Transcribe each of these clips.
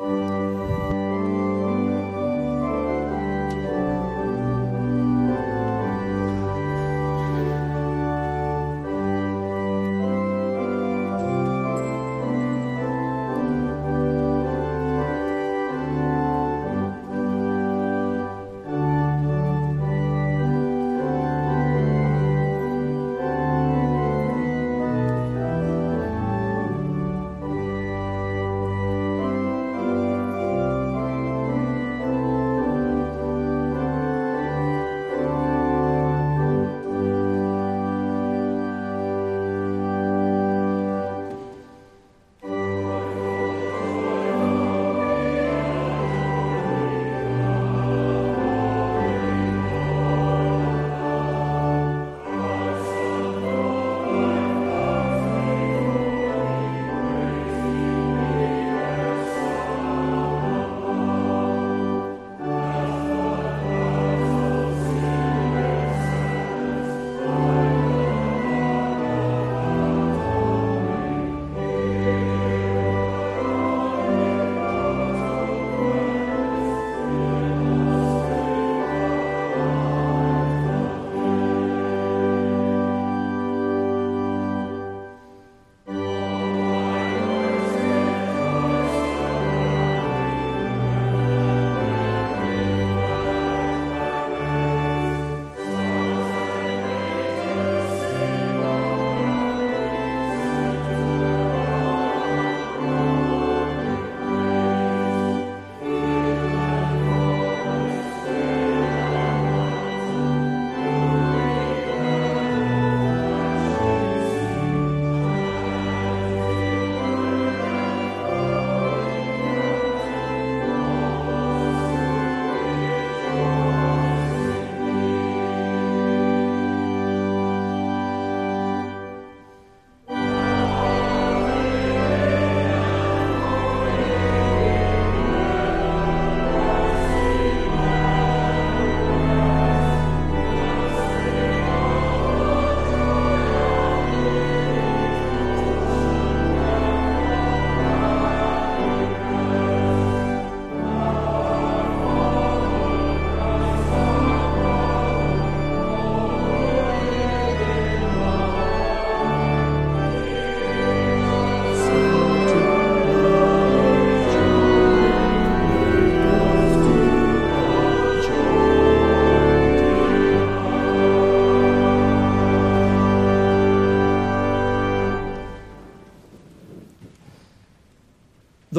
Bye.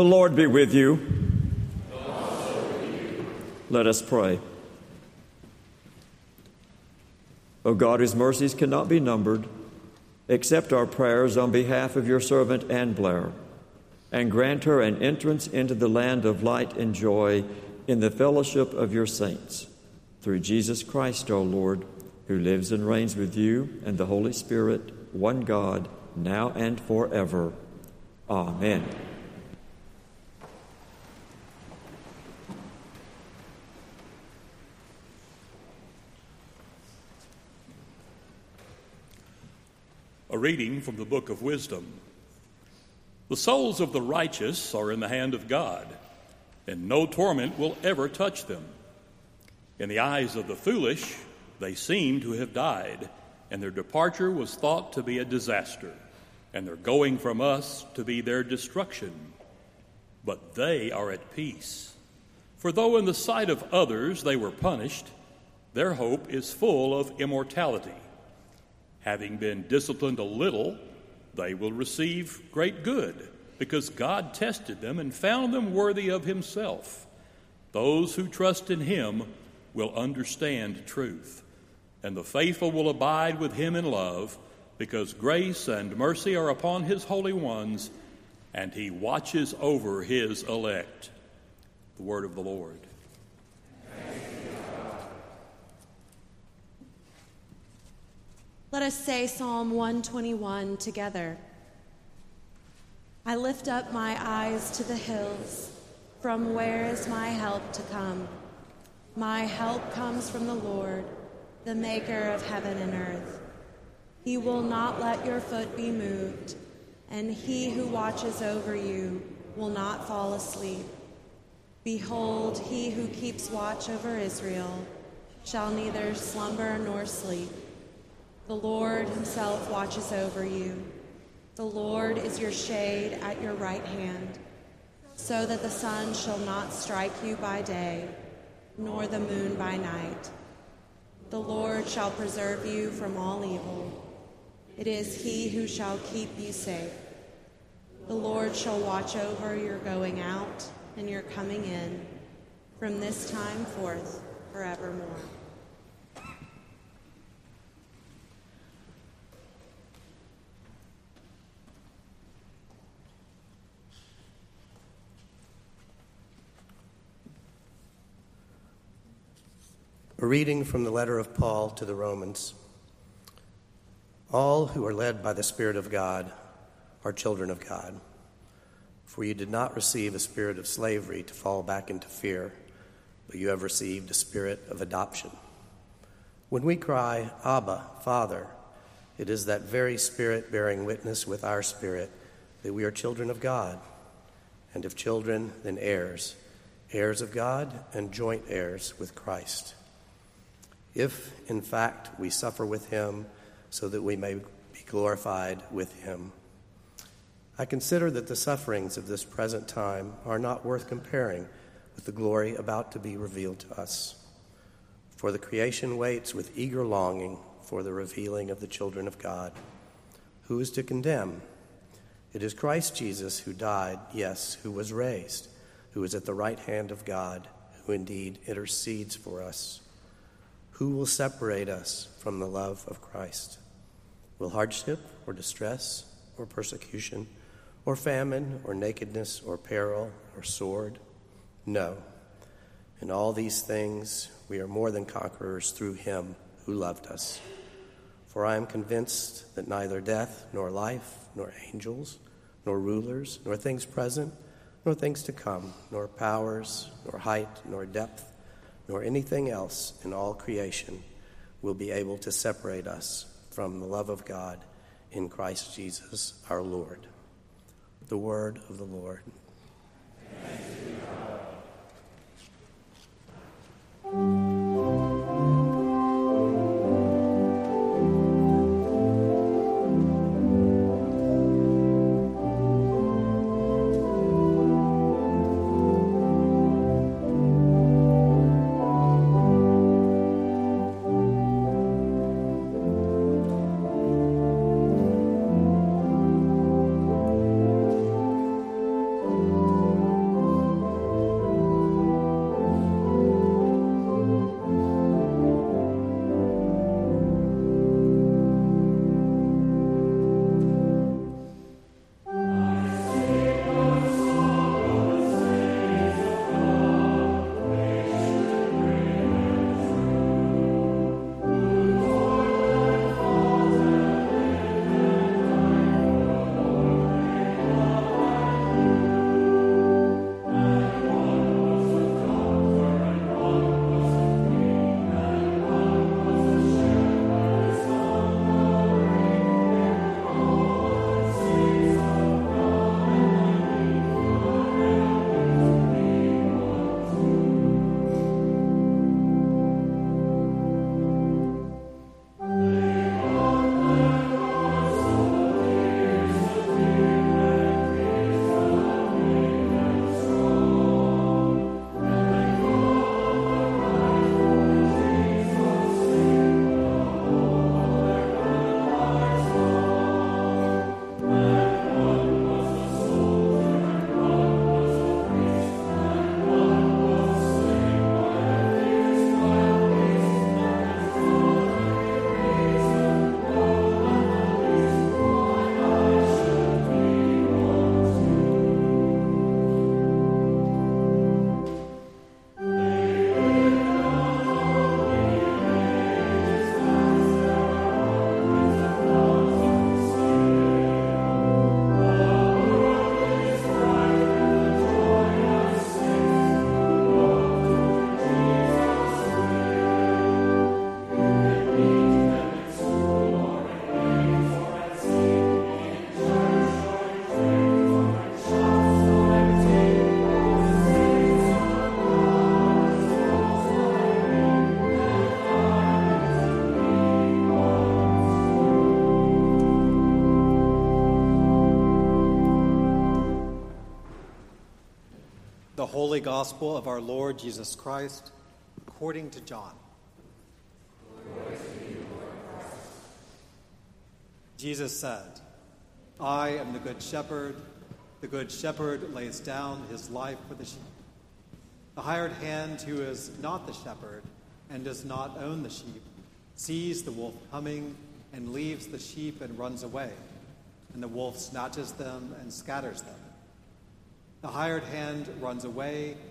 The Lord be with you. Let us pray. O God, whose mercies cannot be numbered, accept our prayers on behalf of your servant Anne Blair, and grant her an entrance into the land of light and joy in the fellowship of your saints. Through Jesus Christ, O Lord, who lives and reigns with you and the Holy Spirit, one God, now and forever. Amen. Reading from the book of Wisdom. The souls of the righteous are in the hand of God, and no torment will ever touch them. In the eyes of the foolish, they seem to have died, and their departure was thought to be a disaster, and their going from us to be their destruction. But they are at peace. For though in the sight of others they were punished, their hope is full of immortality. Having been disciplined a little, they will receive great good, because God tested them and found them worthy of Himself. Those who trust in Him will understand truth, and the faithful will abide with Him in love, because grace and mercy are upon His holy ones, and He watches over His elect. The word of the Lord. Let us say Psalm 121 together. I lift up my eyes to the hills. From where is my help to come? My help comes from the Lord, the maker of heaven and earth. He will not let your foot be moved, and he who watches over you will not fall asleep. Behold, he who keeps watch over Israel shall neither slumber nor sleep. The Lord himself watches over you. The Lord is your shade at your right hand, so that the sun shall not strike you by day, nor the moon by night. The Lord shall preserve you from all evil. It is he who shall keep you safe. The Lord shall watch over your going out and your coming in from this time forth forevermore. A reading from the letter of Paul to the Romans. All who are led by the Spirit of God are children of God. For you did not receive a spirit of slavery to fall back into fear, but you have received a spirit of adoption. When we cry, Abba, Father, it is that very spirit bearing witness with our spirit that we are children of God. And if children, then heirs, heirs of God and joint heirs with Christ. If, in fact, we suffer with him, so that we may be glorified with him. I consider that the sufferings of this present time are not worth comparing with the glory about to be revealed to us. For the creation waits with eager longing for the revealing of the children of God. Who is to condemn? It is Christ Jesus who died, yes, who was raised, who is at the right hand of God, who indeed intercedes for us. Who will separate us from the love of Christ? Will hardship or distress or persecution? or famine, or nakedness, or peril, or sword? No. In all these things, we are more than conquerors through him who loved us. For I am convinced that neither death, nor life, nor angels, nor rulers, nor things present, nor things to come, nor powers, nor height, nor depth, nor anything else in all creation will be able to separate us from the love of God in Christ Jesus our Lord. The word of the Lord. Thanks Gospel of our Lord Jesus Christ, according to John. Jesus said, I am the Good Shepherd. The Good Shepherd lays down his life for the sheep. The hired hand, who is not the shepherd and does not own the sheep, sees the wolf coming and leaves the sheep and runs away, and the wolf snatches them and scatters them. The hired hand runs away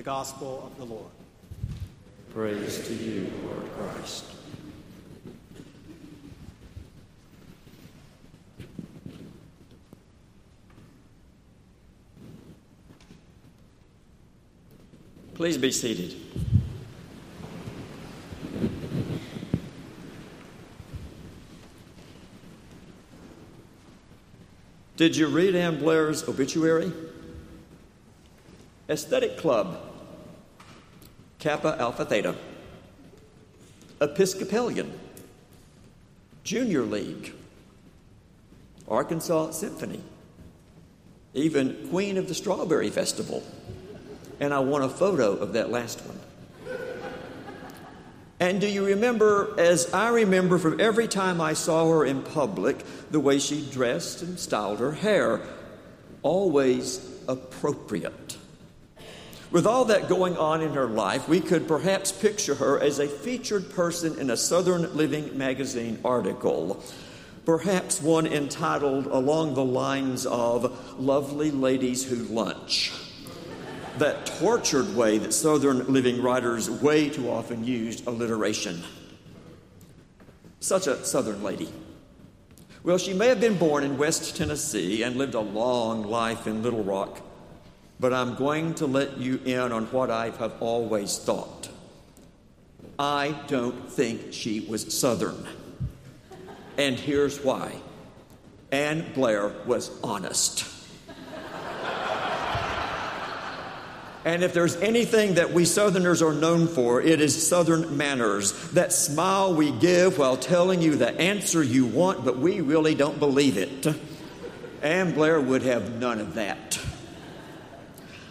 The gospel of the Lord. Praise to you, Lord Christ. Please be seated. Did you read Ann Blair's obituary? Aesthetic Club, Kappa Alpha Theta, Episcopalian, Junior League, Arkansas Symphony, even Queen of the Strawberry Festival. And I want a photo of that last one. And do you remember, as I remember from every time I saw her in public, the way she dressed and styled her hair? Always appropriate. With all that going on in her life, we could perhaps picture her as a featured person in a Southern Living magazine article. Perhaps one entitled along the lines of Lovely Ladies Who Lunch that tortured way that Southern living writers way too often used alliteration. Such a Southern lady. Well, she may have been born in West Tennessee and lived a long life in Little Rock, but I'm going to let you in on what I have always thought. I don't think she was Southern. And here's why Anne Blair was honest. And if there's anything that we Southerners are known for, it is Southern manners. That smile we give while telling you the answer you want, but we really don't believe it. Anne Blair would have none of that.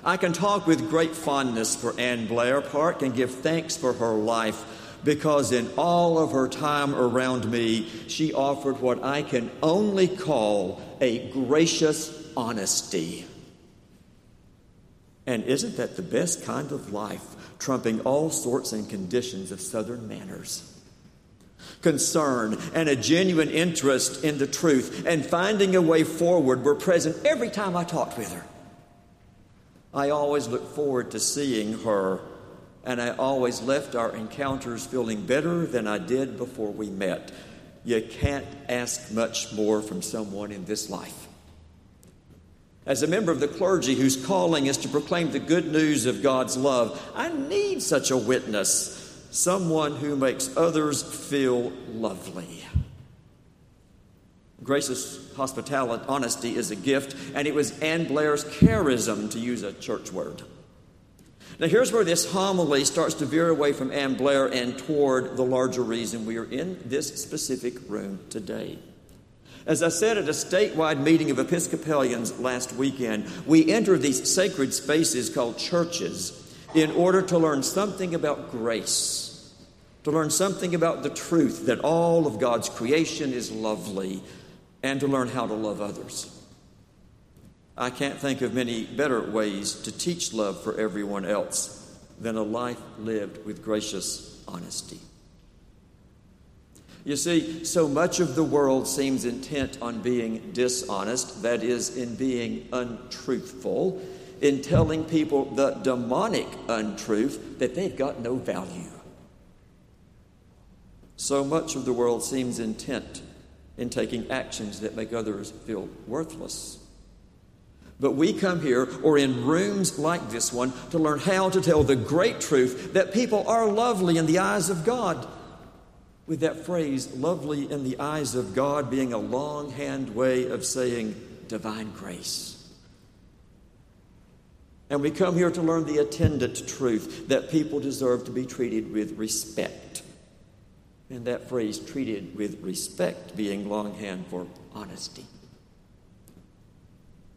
I can talk with great fondness for Ann Blair Park and give thanks for her life because in all of her time around me, she offered what I can only call a gracious honesty. And isn't that the best kind of life, trumping all sorts and conditions of Southern manners? Concern and a genuine interest in the truth and finding a way forward were present every time I talked with her. I always looked forward to seeing her, and I always left our encounters feeling better than I did before we met. You can't ask much more from someone in this life. As a member of the clergy whose calling is to proclaim the good news of God's love, I need such a witness, someone who makes others feel lovely. Gracious hospitality, honesty is a gift, and it was Ann Blair's charism, to use a church word. Now, here's where this homily starts to veer away from Ann Blair and toward the larger reason we are in this specific room today. As I said at a statewide meeting of Episcopalians last weekend, we enter these sacred spaces called churches in order to learn something about grace, to learn something about the truth that all of God's creation is lovely, and to learn how to love others. I can't think of many better ways to teach love for everyone else than a life lived with gracious honesty. You see, so much of the world seems intent on being dishonest, that is, in being untruthful, in telling people the demonic untruth that they've got no value. So much of the world seems intent in taking actions that make others feel worthless. But we come here or in rooms like this one to learn how to tell the great truth that people are lovely in the eyes of God. With that phrase, lovely in the eyes of God, being a longhand way of saying divine grace. And we come here to learn the attendant truth that people deserve to be treated with respect. And that phrase, treated with respect, being longhand for honesty.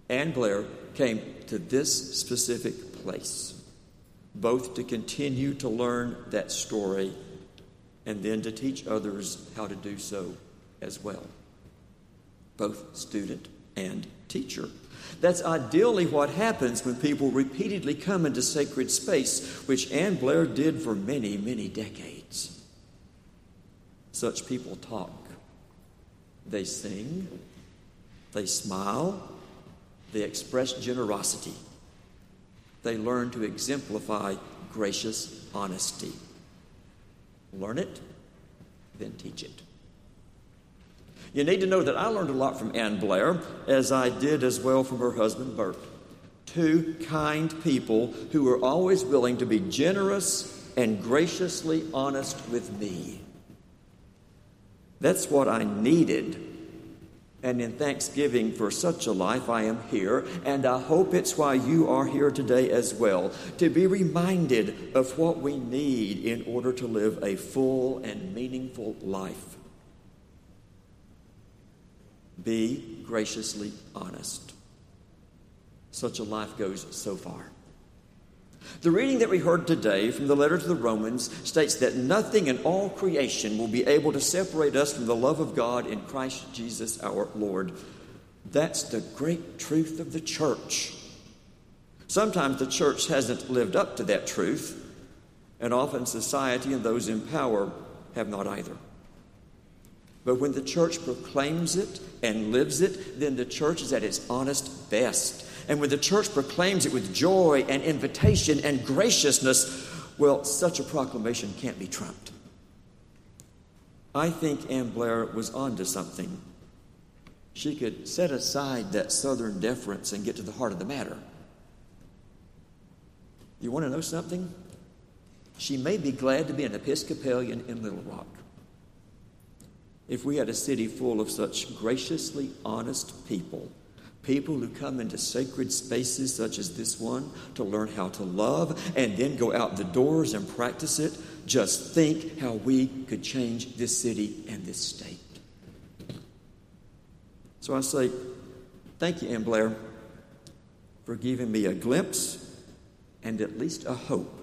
Anne Blair came to this specific place, both to continue to learn that story and then to teach others how to do so as well, both student and teacher. That's ideally what happens when people repeatedly come into sacred space, which Anne Blair did for many, many decades. Such people talk, they sing, they smile, they express generosity. They learn to exemplify gracious honesty. Learn it, then teach it. You need to know that I learned a lot from Ann Blair, as I did as well from her husband Bert. Two kind people who were always willing to be generous and graciously honest with me. That's what I needed and in thanksgiving for such a life, I am here, and I hope it's why you are here today as well, to be reminded of what we need in order to live a full and meaningful life. Be graciously honest. Such a life goes so far. The reading that we heard today from the letter to the Romans states that nothing in all creation will be able to separate us from the love of God in Christ Jesus our Lord. That's the great truth of the church. Sometimes the church hasn't lived up to that truth, and often society and those in power have not either. But when the church proclaims it and lives it, then the church is at its honest best. And when the church proclaims it with joy and invitation and graciousness, well, such a proclamation can't be trumped. I think Ann Blair was onto something. She could set aside that southern deference and get to the heart of the matter. You want to know something? She may be glad to be an Episcopalian in Little Rock. If we had a city full of such graciously honest people, People who come into sacred spaces such as this one to learn how to love and then go out the doors and practice it. Just think how we could change this city and this state. So I say, thank you, Ann Blair, for giving me a glimpse and at least a hope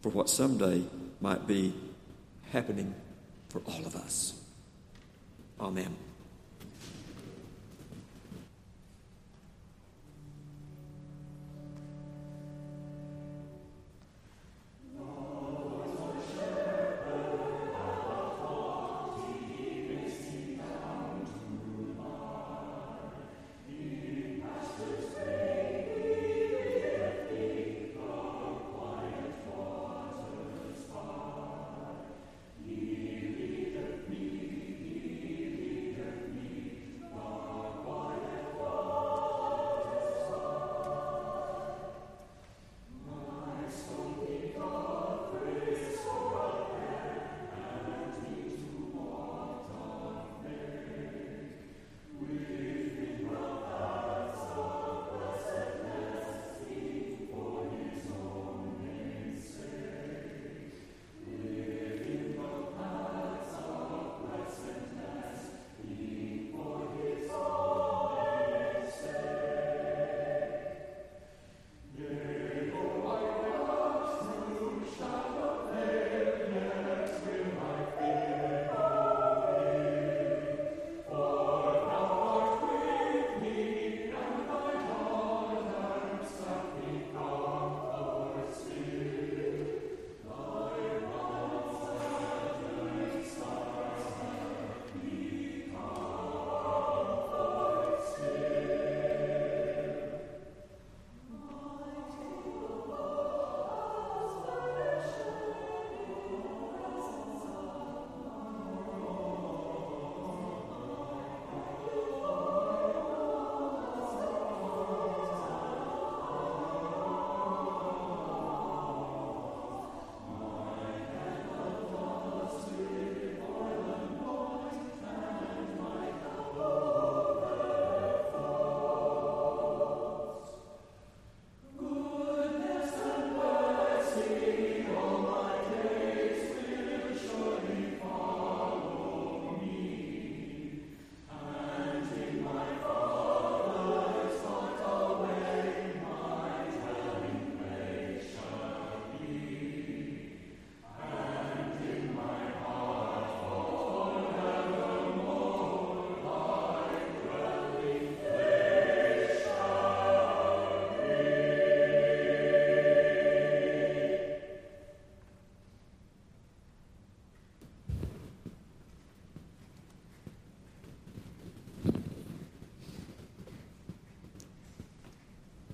for what someday might be happening for all of us. Amen.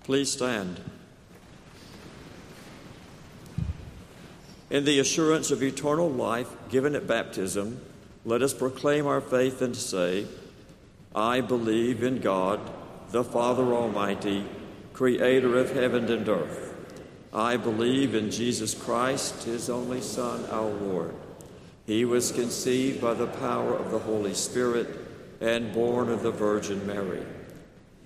Please stand. In the assurance of eternal life given at baptism, let us proclaim our faith and say, I believe in God, the Father Almighty, creator of heaven and earth. I believe in Jesus Christ, his only Son, our Lord. He was conceived by the power of the Holy Spirit and born of the Virgin Mary.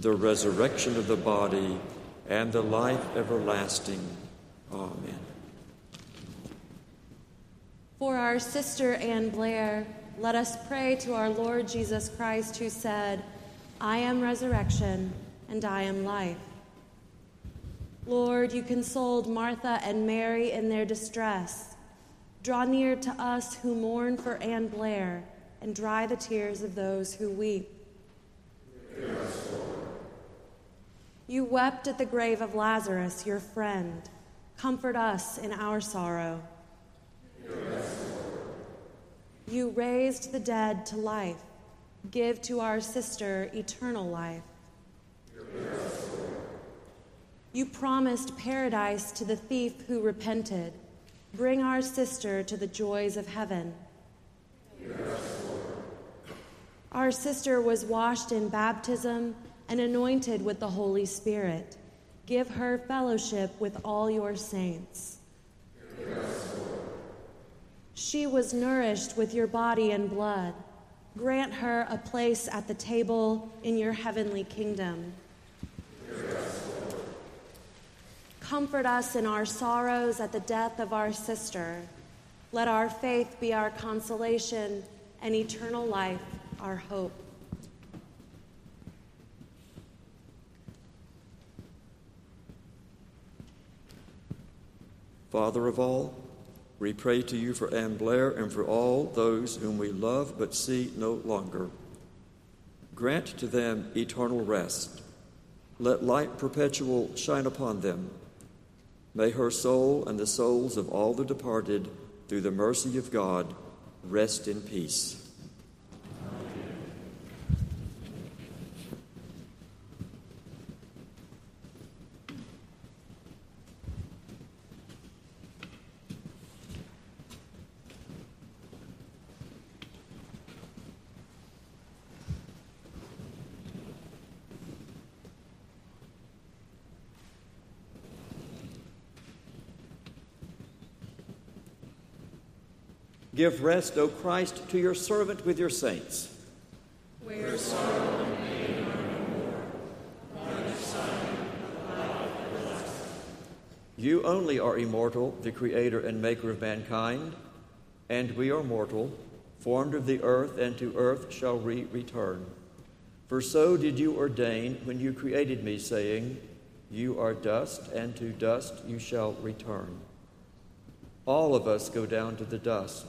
the resurrection of the body, and the life everlasting. Amen. For our sister Anne Blair, let us pray to our Lord Jesus Christ, who said, I am resurrection and I am life. Lord, you consoled Martha and Mary in their distress. Draw near to us who mourn for Anne Blair and dry the tears of those who weep. Yes, you wept at the grave of Lazarus, your friend. Comfort us in our sorrow. You raised the dead to life. Give to our sister eternal life. You promised paradise to the thief who repented. Bring our sister to the joys of heaven. Our sister was washed in baptism and anointed with the Holy Spirit. Give her fellowship with all your saints. She was nourished with your body and blood. Grant her a place at the table in your heavenly kingdom. Comfort us in our sorrows at the death of our sister. Let our faith be our consolation and eternal life our hope. Father of all, we pray to you for Anne Blair and for all those whom we love but see no longer. Grant to them eternal rest. Let light perpetual shine upon them. May her soul and the souls of all the departed, through the mercy of God, rest in peace. Give rest, O Christ, to your servant with your saints. Where sorrow and pain are no more, You only are immortal, the creator and maker of mankind, and we are mortal, formed of the earth, and to earth shall we return. For so did you ordain when you created me, saying, You are dust, and to dust you shall return. All of us go down to the dust.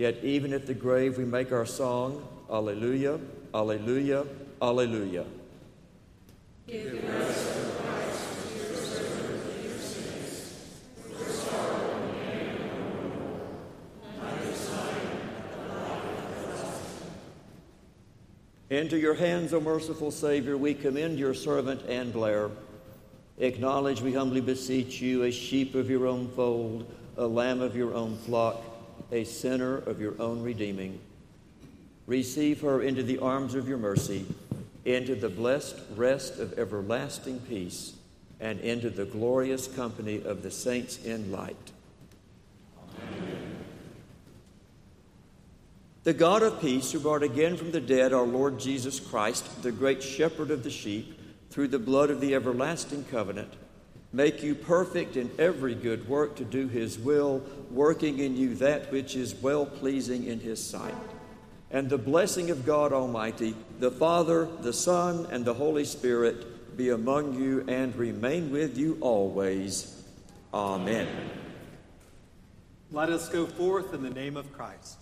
Yet even at the grave we make our song, Alleluia, Alleluia, Alleluia. Give Into your hands, O merciful Savior, we commend your servant Anne Blair. Acknowledge, we humbly beseech you, a sheep of your own fold, a lamb of your own flock a sinner of your own redeeming. Receive her into the arms of your mercy, into the blessed rest of everlasting peace, and into the glorious company of the saints in light. The God of peace, who brought again from the dead our Lord Jesus Christ, the great shepherd of the sheep, through the blood of the everlasting covenant, make you perfect in every good work to do his will, working in you that which is well pleasing in his sight. And the blessing of God Almighty, the Father, the Son, and the Holy Spirit be among you and remain with you always. Amen. Let us go forth in the name of Christ.